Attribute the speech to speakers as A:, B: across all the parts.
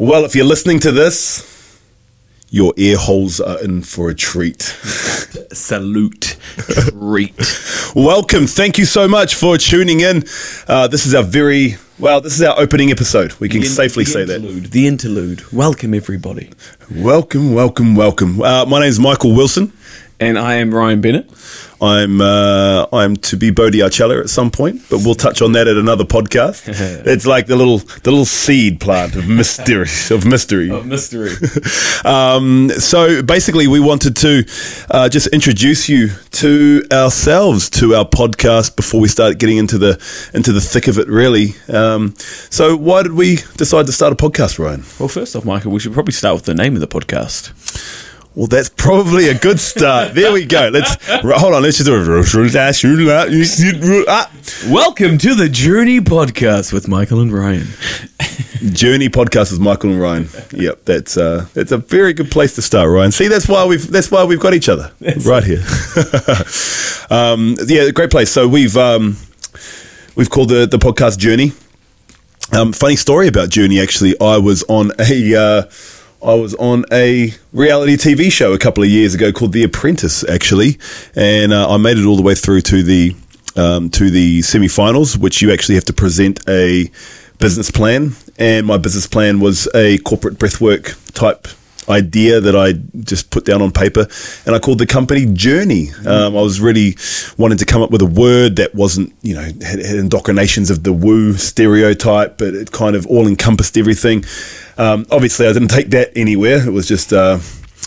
A: Well, if you're listening to this, your ear holes are in for a treat.
B: Salute. Treat.
A: Welcome. Thank you so much for tuning in. Uh, this is our very, well, this is our opening episode. We can safely
B: The
A: say that.
B: interlude, The interlude. Welcome, everybody.
A: Welcome, welcome, welcome. Uh, my name is Michael Wilson.
B: And I am Ryan Bennett.
A: I'm uh, I'm to be Bodhi Archella at some point, but we'll touch on that at another podcast. it's like the little the little seed plant of mystery of mystery.
B: of mystery.
A: Um, so basically, we wanted to uh, just introduce you to ourselves, to our podcast, before we start getting into the into the thick of it. Really. Um, so, why did we decide to start a podcast, Ryan?
B: well, first off, Michael, we should probably start with the name of the podcast.
A: Well, that's probably a good start. there we go. Let's hold on. Let's just do it.
B: Welcome to the Journey Podcast with Michael and Ryan.
A: Journey podcast with Michael and Ryan. Yep, that's uh, that's a very good place to start, Ryan. See, that's why we've that's why we've got each other right here. um, yeah, great place. So we've um, we've called the the podcast Journey. Um, funny story about Journey. Actually, I was on a uh, I was on a reality TV show a couple of years ago called The Apprentice, actually, and uh, I made it all the way through to the um, to the semi-finals, which you actually have to present a business plan. And my business plan was a corporate breathwork type idea that I just put down on paper, and I called the company Journey. Um, I was really wanting to come up with a word that wasn't, you know, had, had indoctrinations of the woo stereotype, but it kind of all encompassed everything. Um, obviously, I didn't take that anywhere. It was just, uh,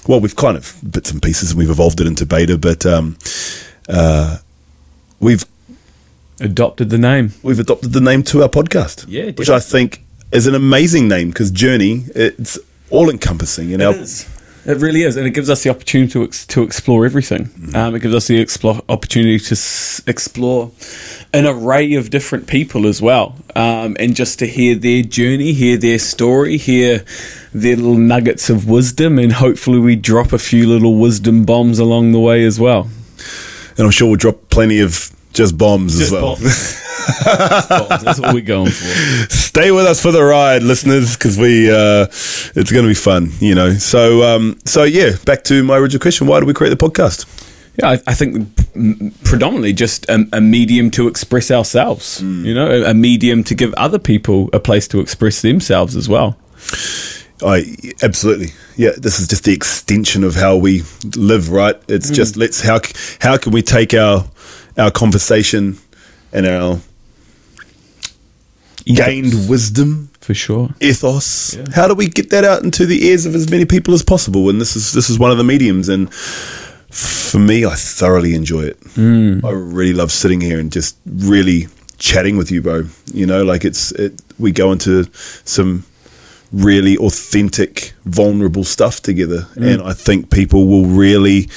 A: well, we've kind of bits and pieces, and we've evolved it into Bader, but um, uh, we've
B: Adopted the name.
A: we've adopted the name to our podcast.
B: Yeah,
A: which I think is an amazing name because Journey it's all encompassing. You know,
B: It really is, and it gives us the opportunity to ex- to explore everything. Um, it gives us the explore, opportunity to s- explore an array of different people as well, um, and just to hear their journey, hear their story, hear their little nuggets of wisdom, and hopefully we drop a few little wisdom bombs along the way as well.
A: and I'm sure we'll drop plenty of just bombs as well.
B: bombs. That's what we're going for.
A: Stay with us for the ride, listeners, because we uh, it's going to be fun. You know, so um, so yeah. Back to my original question: Why did we create the podcast?
B: Yeah, I, I think mm, predominantly just a, a medium to express ourselves. You know, a, a medium to give other people a place to express themselves as well.
A: I absolutely yeah. This is just the extension of how we live, right? It's just let's how how can we take our our conversation and our gained wisdom
B: for sure.
A: ethos. How do we get that out into the ears of as many people as possible? And this is this is one of the mediums. And for me, I thoroughly enjoy it. Mm. I really love sitting here and just really chatting with you, bro. You know, like it's it. We go into some really authentic, vulnerable stuff together, mm. and I think people will really.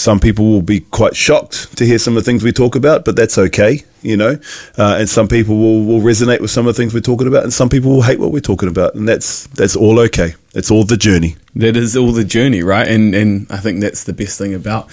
A: Some people will be quite shocked to hear some of the things we talk about, but that's okay, you know. Uh, and some people will, will resonate with some of the things we're talking about, and some people will hate what we're talking about, and that's that's all okay. It's all the journey.
B: That is all the journey, right? And and I think that's the best thing about,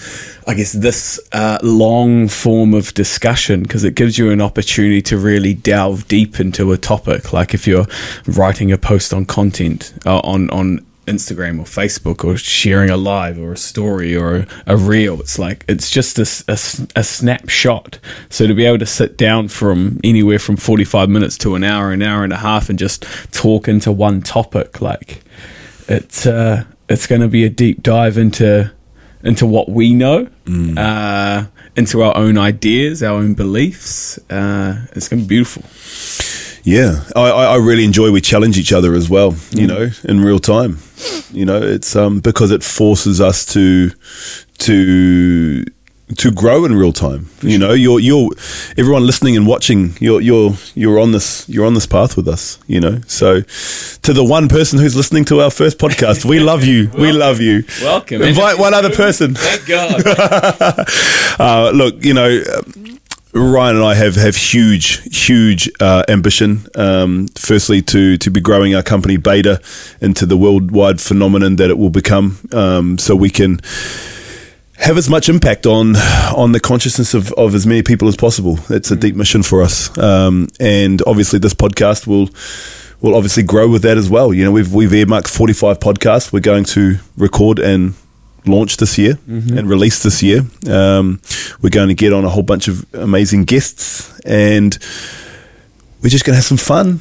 B: I guess, this uh, long form of discussion because it gives you an opportunity to really delve deep into a topic. Like if you're writing a post on content uh, on on Instagram or Facebook or sharing a live or a story or a, a reel, it's like it's just a snapshot. So to be able to sit down from anywhere from 45 minutes to an hour, an hour and a half, and just talk into one topic, like it's uh, it's going to be a deep dive into into what we know, uh, into our own ideas, our own beliefs. Uh, it's going to be beautiful.
A: Yeah, I, I I really enjoy we challenge each other as well. You know, in real time. You know, it's um because it forces us to to to grow in real time. You know, you're you're everyone listening and watching. You're you're you're on this you're on this path with us. You know, so to the one person who's listening to our first podcast, we love you. we love you.
B: Welcome.
A: Invite one other person.
B: Thank God.
A: Uh, look, you know, um, Ryan and I have have huge, huge uh, ambition. Um, firstly, to to be growing our company Bader into the worldwide phenomenon that it will become, um, so we can have as much impact on on the consciousness of, of as many people as possible. It's a deep mission for us, um, and obviously, this podcast will we'll obviously grow with that as well. You know, we've we've earmarked 45 podcasts. We're going to record and launch this year and released this year. Um, we're going to get on a whole bunch of amazing guests, and we're just going to have some fun.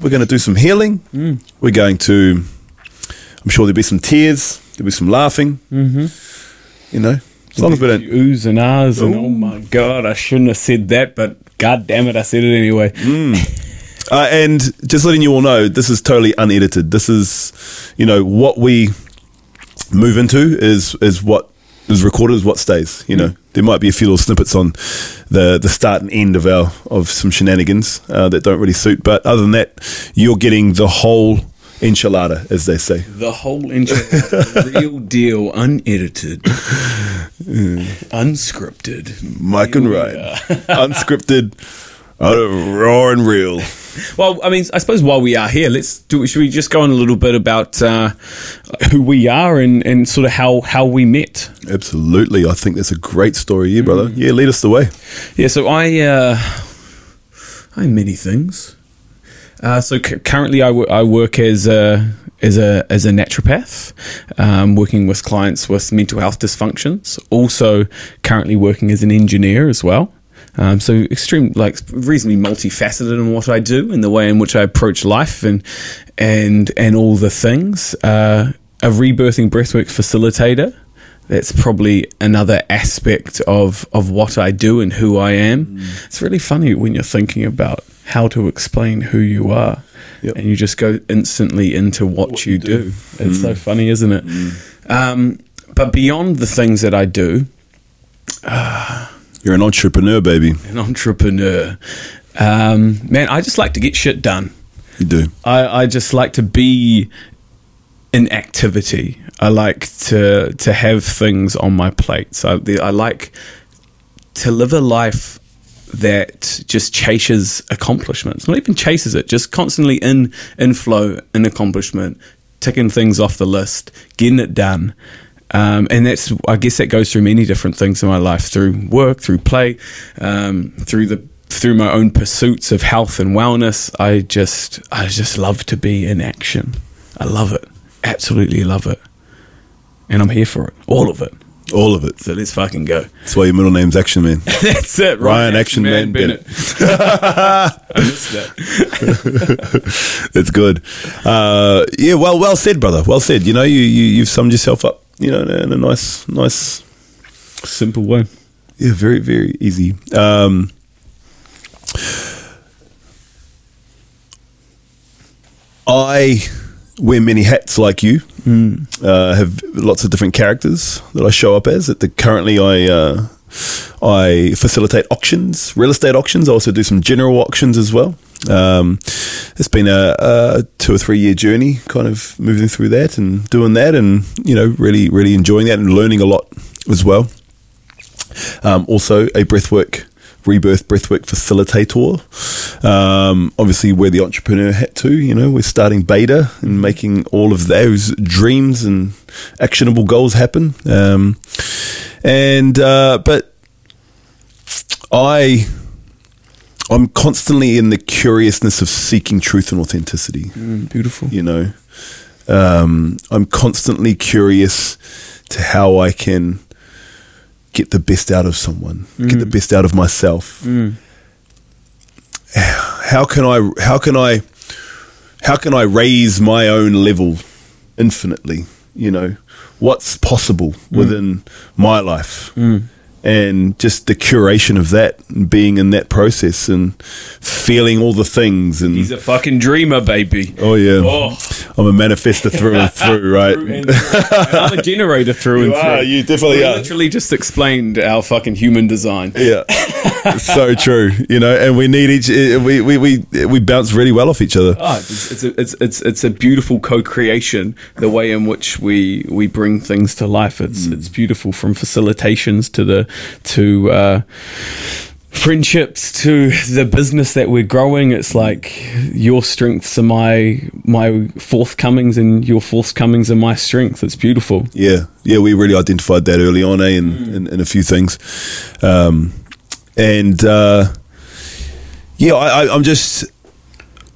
A: We're going to do some healing. We're going to. I'm sure there'll be some tears. There'll be some laughing. Mm-hmm. You know, as long as we don't.
B: oohs and ahs and oh my god, I shouldn't have said that, but god damn it, I said it anyway.
A: Uh, and just letting you all know, this is totally unedited. This is, you know, what we move into is is what is recorded is what stays. You know, there might be a few little snippets on the the start and end of our of some shenanigans uh, that don't really suit. But other than that, you're getting the whole enchilada, as they say.
B: The whole enchilada, real deal, unedited, unscripted.
A: Mike and Ryan, unscripted, raw and real.
B: Well, I mean, I suppose while we are here, let's do. Should we just go on a little bit about uh, who we are and, and sort of how how we met?
A: Absolutely, I think that's a great story, here, brother. Yeah, lead us the way.
B: Yeah, so I uh, I'm many things. Uh, so c- currently, I, w- I work as a as a as a naturopath, um, working with clients with mental health dysfunctions. Also, currently working as an engineer as well. Um, so extreme, like reasonably multifaceted in what I do and the way in which I approach life and and and all the things. Uh, a rebirthing breathwork facilitator. That's probably another aspect of of what I do and who I am. It's really funny when you're thinking about how to explain who you are,
A: Yep.
B: and you just go instantly into what, you, do. It's so funny, isn't it? Um, but beyond the things that I do,
A: You're an entrepreneur, baby.
B: an entrepreneur. Um, man, I just like to get shit done.
A: You do.
B: I, I just like to be in activity. I like to to have things on my plate. So the, I like to live a life that just chases accomplishments. Not even chases it, just constantly in in flow, in accomplishment, ticking things off the list, getting it done. Um, and that's I guess that goes through many different things in my life through work, through play, um, through the through my own pursuits of health and wellness. I just I just love to be in action. I love it, absolutely love it, and I'm here for it, all of it.
A: All of it.
B: So let's fucking go.
A: That's why your middle name's Action Man.
B: That's it,
A: Ryan Action Man Bennett.
B: I missed that.
A: That's good. Uh, yeah, well, well said, brother. Well said. You know, you, you you've summed yourself up. You know, in a, in a nice, nice,
B: Simple way.
A: yeah, very, very easy. Um, I wear many hats like you. Uh, have lots of different characters that I show up as. At the currently, I uh, I facilitate auctions, real estate auctions. I also do some general auctions as well. Um, it's been a, a two or three year journey, kind of moving through that and doing that, and you know, really, really enjoying that and learning a lot as well. Um, also, a breathwork rebirth breathwork facilitator. Um, obviously, we're the entrepreneur hat too. You know, we're starting Bader and making all of those dreams and actionable goals happen. Um, and uh, but I. I'm constantly in the curiousness of seeking truth and authenticity mm,
B: beautiful.
A: you know? Um, i'm constantly curious to how i can get the best out of someone get the mm. best out of myself. Mm. How can i how can i how can i raise my own level infinitely you know? What's possible within my life and just the curation of that and being in that process and feeling all the things and
B: He's a fucking dreamer, baby.
A: oh yeah
B: Oh.
A: i'm a manifester through and through right
B: Through and through. I'm a generator through and
A: You
B: through.
A: are, you definitely
B: We
A: are.
B: literally just explained our fucking human design.
A: Yeah, so true. You know, and we need each. eh, We we we we bounce really well off each other.
B: Oh, it's, it's, a, it's, it's, it's a beautiful co-creation. The way in which we, we bring things to life, it's it's beautiful. From facilitations to the to uh, friendships to the business that we're growing. It's like your strengths are my my forthcomings, and your forthcomings are my strength. It's beautiful.
A: Yeah, yeah. We really identified that early on, eh, in in, in a few things, um, and uh, yeah, I, I, I'm just.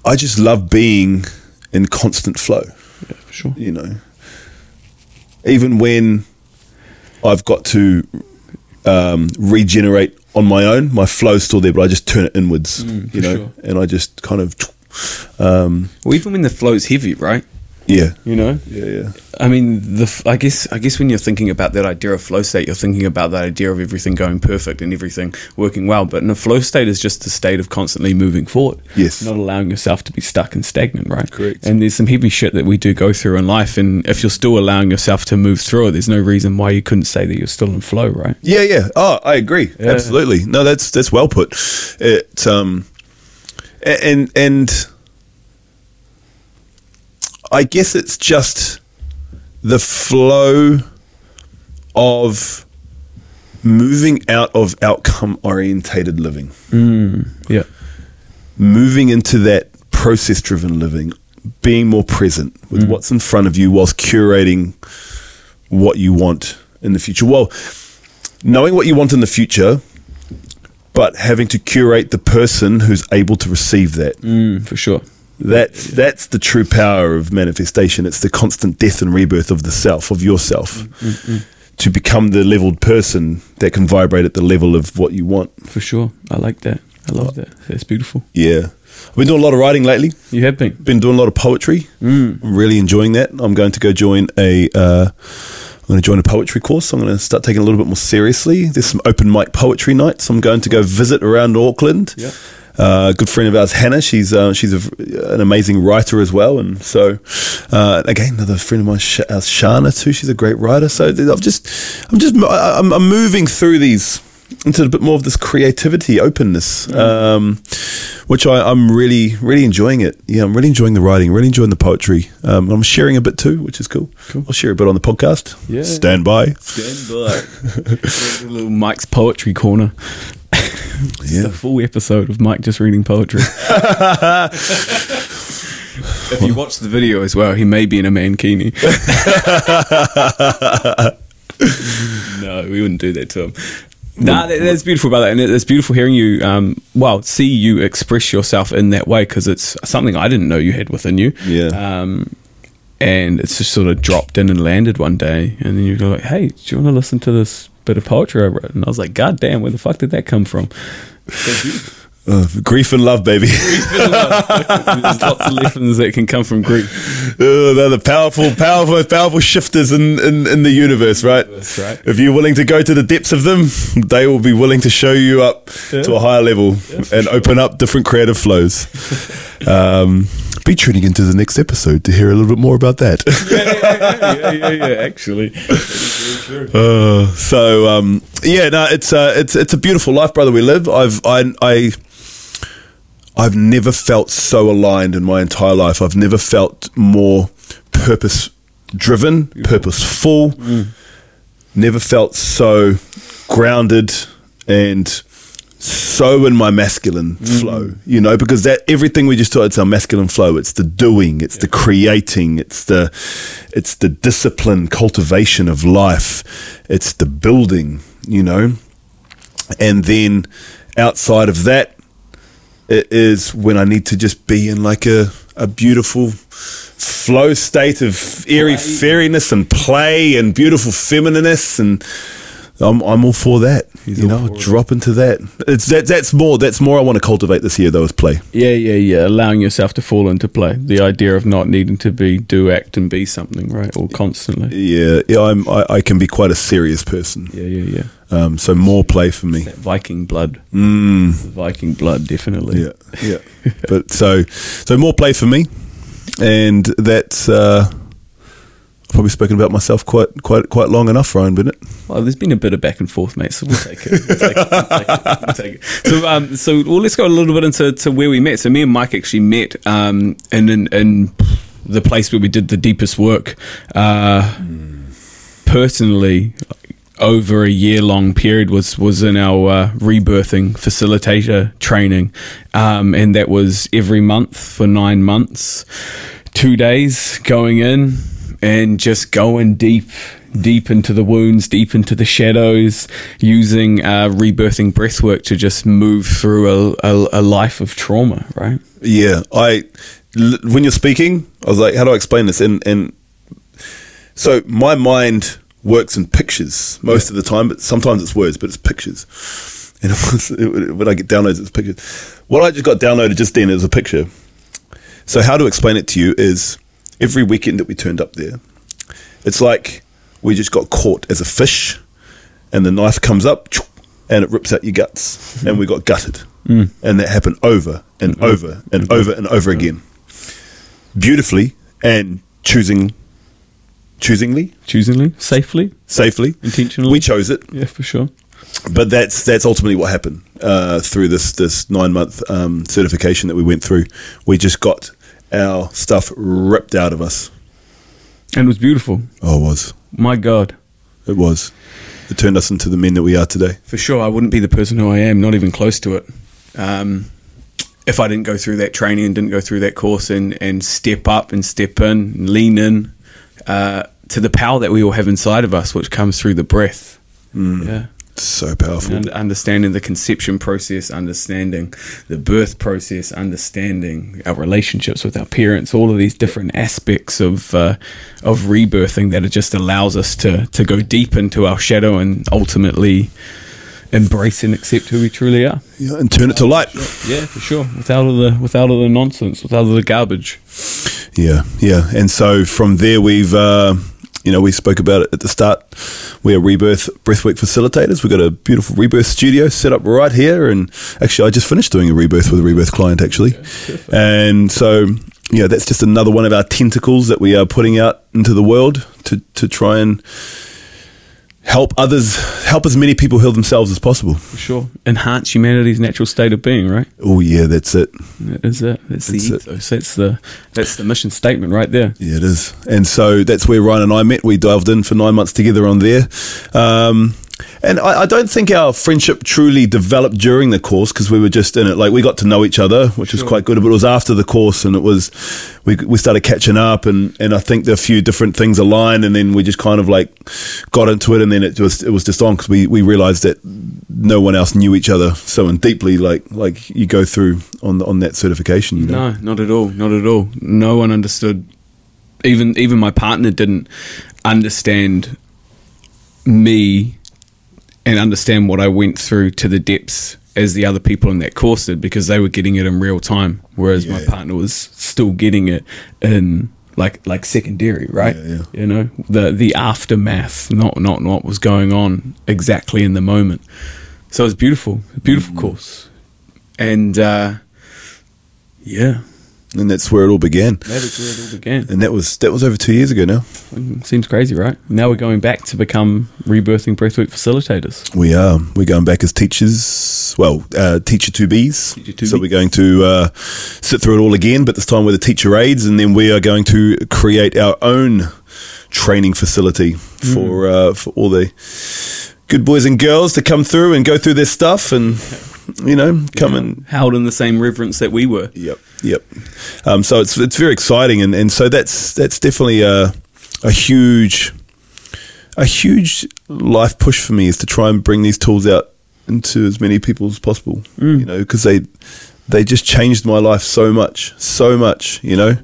A: I just love being in constant flow.
B: Yeah, for sure.
A: You know, even when I've got to um, regenerate on my own, my flow's still there, but I just turn it inwards.
B: Mm,
A: you know,
B: sure.
A: and I just kind of, um,
B: Well, even when the flow's heavy, right?
A: Yeah,
B: You know,
A: yeah, yeah.
B: I mean, the I guess I guess when you're thinking about that idea of flow state, you're thinking about that idea of everything going perfect and everything working well. But in a flow state is just a state of constantly moving forward.
A: Yes.
B: not allowing yourself to be stuck and stagnant. Right.
A: Correct.
B: And there's some heavy shit that we do go through in life, and if you're still allowing yourself to move through it, there's no reason why you couldn't say that you're still in flow. Right.
A: Yeah, yeah. Oh, I agree.
B: Yeah.
A: Absolutely. No, that's that's well put. It um, and and I guess it's just the flow of moving out of outcome orientated living,
B: Yeah.
A: moving into that process driven living, being more present with what's in front of you whilst curating what you want in the future. Well, knowing what you want in the future, but having to curate the person who's able to receive that.
B: Mm, for sure.
A: That's that's the true power of manifestation. It's the constant death and rebirth of the self, of yourself, to become the leveled person that can vibrate at the level of what you want.
B: For sure. I like that. I love that. That's beautiful.
A: Yeah, I've been doing a lot of writing lately.
B: You have been.
A: Been doing a lot of poetry.
B: Mm.
A: I'm really enjoying that. I'm going to go join a. Uh, I'm going to join a poetry course. I'm going to start taking it a little bit more seriously. There's some open mic poetry nights. I'm going to go visit around Auckland.
B: Yep.
A: Uh, a good friend of ours, Hannah. She's uh, she's a, an amazing writer as well, and so uh, again, another friend of mine, Sh- uh, Shana too. She's a great writer. So I'm just I'm just I'm, I'm moving through these into a bit more of this creativity, openness, um, which I, I'm really really enjoying it. Yeah, I'm really enjoying the writing, really enjoying the poetry. Um, I'm sharing a bit too, which is cool.
B: Cool.
A: I'll share a bit on the podcast.
B: Yeah.
A: stand by.
B: Stand by. little Mike's poetry corner. It's
A: Yeah.
B: the full episode of Mike just reading poetry. if you watch the video as well, he may be in a mankini. no, we wouldn't do that to him. Nah, that, that's beautiful about that, and it's beautiful hearing you. Um, well, see you express yourself in that way because it's something I didn't know you had within you.
A: Yeah.
B: Um, and it's just sort of dropped in and landed one day, and then you go like, "Hey, do you want to listen to this bit of poetry I wrote?" And I was like, "God damn, where the fuck did that come from?"
A: Uh, grief and love, baby.
B: There's lots of lessons that can come from grief.
A: Uh, they're the powerful, powerful, powerful shifters in, in, in the universe, right?
B: That's right.
A: If you're willing to go to the depths of them, they will be willing to show you up to a higher level and open up different creative flows. um, be tuning into the next episode to hear a little bit more about that.
B: yeah, yeah, yeah, yeah. Actually,
A: Uh, so um, yeah, no, it's uh, it's it's a beautiful life, brother. We live. I've I I. I've never felt so aligned in my entire life. I've never felt more purpose driven, purposeful. Never felt so grounded and so in my masculine mm-hmm. flow, you know, because that everything we just talked, it's our masculine flow. It's the doing, it's the creating, it's the, it's the discipline, cultivation of life, it's the building, you know, and then outside of that, it is when I need to just be in like a, a beautiful flow state of airy fairiness and play and beautiful feminineness and I'm, I'm all for that. you know,
B: for it.
A: drop into that. It's that that's more that's more I want to cultivate this year though is play.
B: yeah, yeah, yeah. Allowing yourself to fall into play. The idea of not needing to be do, act, and be something, right? Or constantly.
A: Yeah, yeah, I'm I, I can be quite a serious person.
B: Yeah, yeah, yeah.
A: Um, so more play for me.
B: That Viking blood.
A: Mm.
B: Viking blood, definitely.
A: Yeah, yeah. but so so more play for me, and that's uh, I've probably spoken about myself quite quite quite long enough, Ryan Bennett.
B: Well, there's been a bit of back and forth, mate. So we'll take it. It. It. So, so well, let's go a little bit into to where we met. So, me and Mike actually met um, in, in in the place where we did the deepest work. Uh, Personally, over a year long period was was in our uh, rebirthing facilitator training, um, and that was every month for nine months, two days going in and just going deep, deep into the wounds, deep into the shadows, using uh, rebirthing breathwork to just move through a, a, a life of trauma, right?
A: Yeah, I when you're speaking, I was like, how do I explain this? And and so my mind works in pictures most of the time, but sometimes it's words, but it's pictures. And it was, it, when I get downloads, it's pictures. What I just got downloaded just then is a picture. So how to explain it to you is every weekend that we turned up there, it's like we just got caught as a fish, and the knife comes up and it rips out your guts, and we got gutted, mm. and that happened over and mm-hmm. over and mm-hmm. over and over again, beautifully and choosing, choosingly,
B: choosingly, safely,
A: safely,
B: intentionally.
A: We chose it,
B: yeah, for sure.
A: But that's that's ultimately what happened uh, through this this nine month um, certification that we went through. We just got our stuff ripped out of us.
B: And it was beautiful.
A: Oh, it was.
B: My God.
A: It was. It turned us into the men that we are today.
B: For sure. I wouldn't be the person who I am, not even close to it. Um, if I didn't go through that training and didn't go through that course and, and step up and step in and lean in uh, to the power that we all have inside of us, which comes through the breath.
A: Mm. Yeah so powerful.
B: And understanding the conception process, understanding the birth process, understanding our relationships with our parents, all of these different aspects of uh, of rebirthing that it just allows us to to go deep into our shadow and ultimately embrace and accept who we truly are.
A: Yeah, and turn it to light.
B: Yeah, for sure. Without all the without all the nonsense, without all the garbage.
A: Yeah, yeah. And so from there we've uh, you know, we spoke about it at the start. We are Rebirth Breathwork facilitators. We've got a beautiful Rebirth studio set up right here. And actually, I just finished doing a Rebirth with a Rebirth client, actually. Okay, and so, yeah, that's just another one of our tentacles that we are putting out into the world to, to try and help others, help as many people heal themselves as possible.
B: For sure. Enhance humanity's natural state of being, right?
A: Oh yeah, that's it.
B: That is it. That's, that's the ethos. It. That's the that's the mission statement right there.
A: Yeah, it is. And so that's where Ryan and I met. We dived in for nine months together on there. Um, and I, I, don't think our friendship truly developed during the course because we were just in it. Like we got to know each other, which sure. was quite good. But it was after the course, and it was we we started catching up, and and I think a few different things aligned, and then we just kind of like got into it, and then it was it was just on because we we realized that no one else knew each other so deeply, like like you go through on on that certification. You
B: know? No, not at all, not at all. No one understood. Even even my partner didn't understand me and understand what I went through to the depths as the other people in that course did because they were getting it in real time, whereas yeah. my partner was still getting it in like like secondary, right? Yeah, yeah. You know, the the aftermath, not not what was going on exactly in the moment. So it was beautiful, beautiful mm-hmm. course, and uh, yeah,
A: and that's where it all began.
B: That is where it all began,
A: and that was that was over two years ago now.
B: Seems crazy, right? Now we're going back to become rebirthing breathwork facilitators.
A: We are. We're going back as teachers. Well, uh, teacher two Bs. So we're going to uh, sit through it all again, but this time with the teacher aides, and then we are going to create our own training facility mm. for uh, for all the good boys and girls to come through and go through their stuff and you know come yeah. and
B: held in the same reverence that we were.
A: Yep. Yep. Um, so it's it's very exciting, and, and so that's that's definitely a a huge a huge life push for me is to try and bring these tools out into as many people as possible. Mm. You know, because they they just changed my life so much, so much. You know,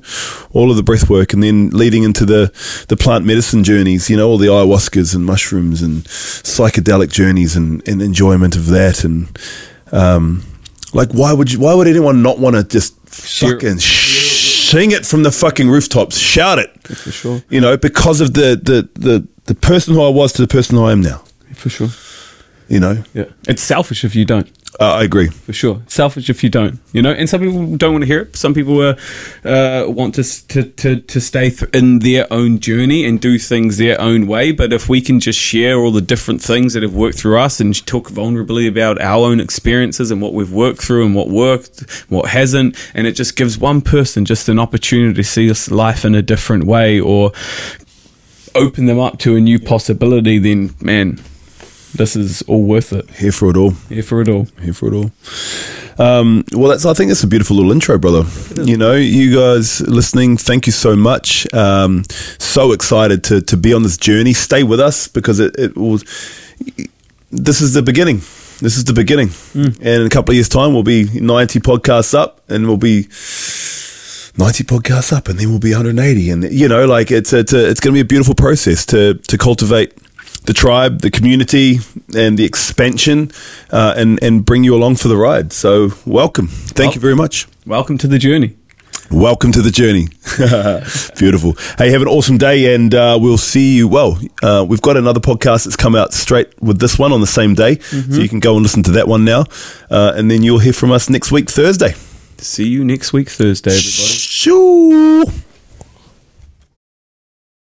A: all of the breath work, and then leading into the the plant medicine journeys. You know, all the ayahuascas and mushrooms and psychedelic journeys and, and enjoyment of that and. Um, like, why would you? Why would anyone not want to just fucking sh- sing it from the fucking rooftops, shout it?
B: For sure.
A: You know, because of the the the the person who I was to the person who I am now.
B: For sure.
A: You know.
B: Yeah. It's selfish if you don't.
A: Uh, I agree
B: for sure. Selfish if you don't, you know. And some people don't want to hear it. Some people uh, uh, want to, to to to stay th- in their own journey and do things their own way. But if we can just share all the different things that have worked through us and talk vulnerably about our own experiences and what we've worked through and what worked, what hasn't, and it just gives one person just an opportunity to see life in a different way or open them up to a new possibility, then man this is all worth it.
A: Here for it all.
B: Here for it all.
A: Here for it all. Um, well, that's. I think that's a beautiful little intro, brother. You know, you guys listening, thank you so much. Um, so excited to to be on this journey. Stay with us because it, it will. This is the beginning. This is the beginning, and in a couple of years' time, we'll be ninety podcasts up, and we'll be 90 podcasts up and then we'll be 180 and you know like it's it's, a, it's going to be a beautiful process to to cultivate the tribe the community and the expansion uh, and and bring you along for the ride. So welcome. Thank you very much.
B: Welcome to the journey.
A: welcome to the journey. Beautiful. Hey have an awesome day and uh, we'll see you well uh, we've got another podcast that's come out straight with this one on the same day. So you can go and listen to that one now. Uh, and then you'll hear from us next week thursday.
B: See you next week, Thursday, everybody.
A: Shoo.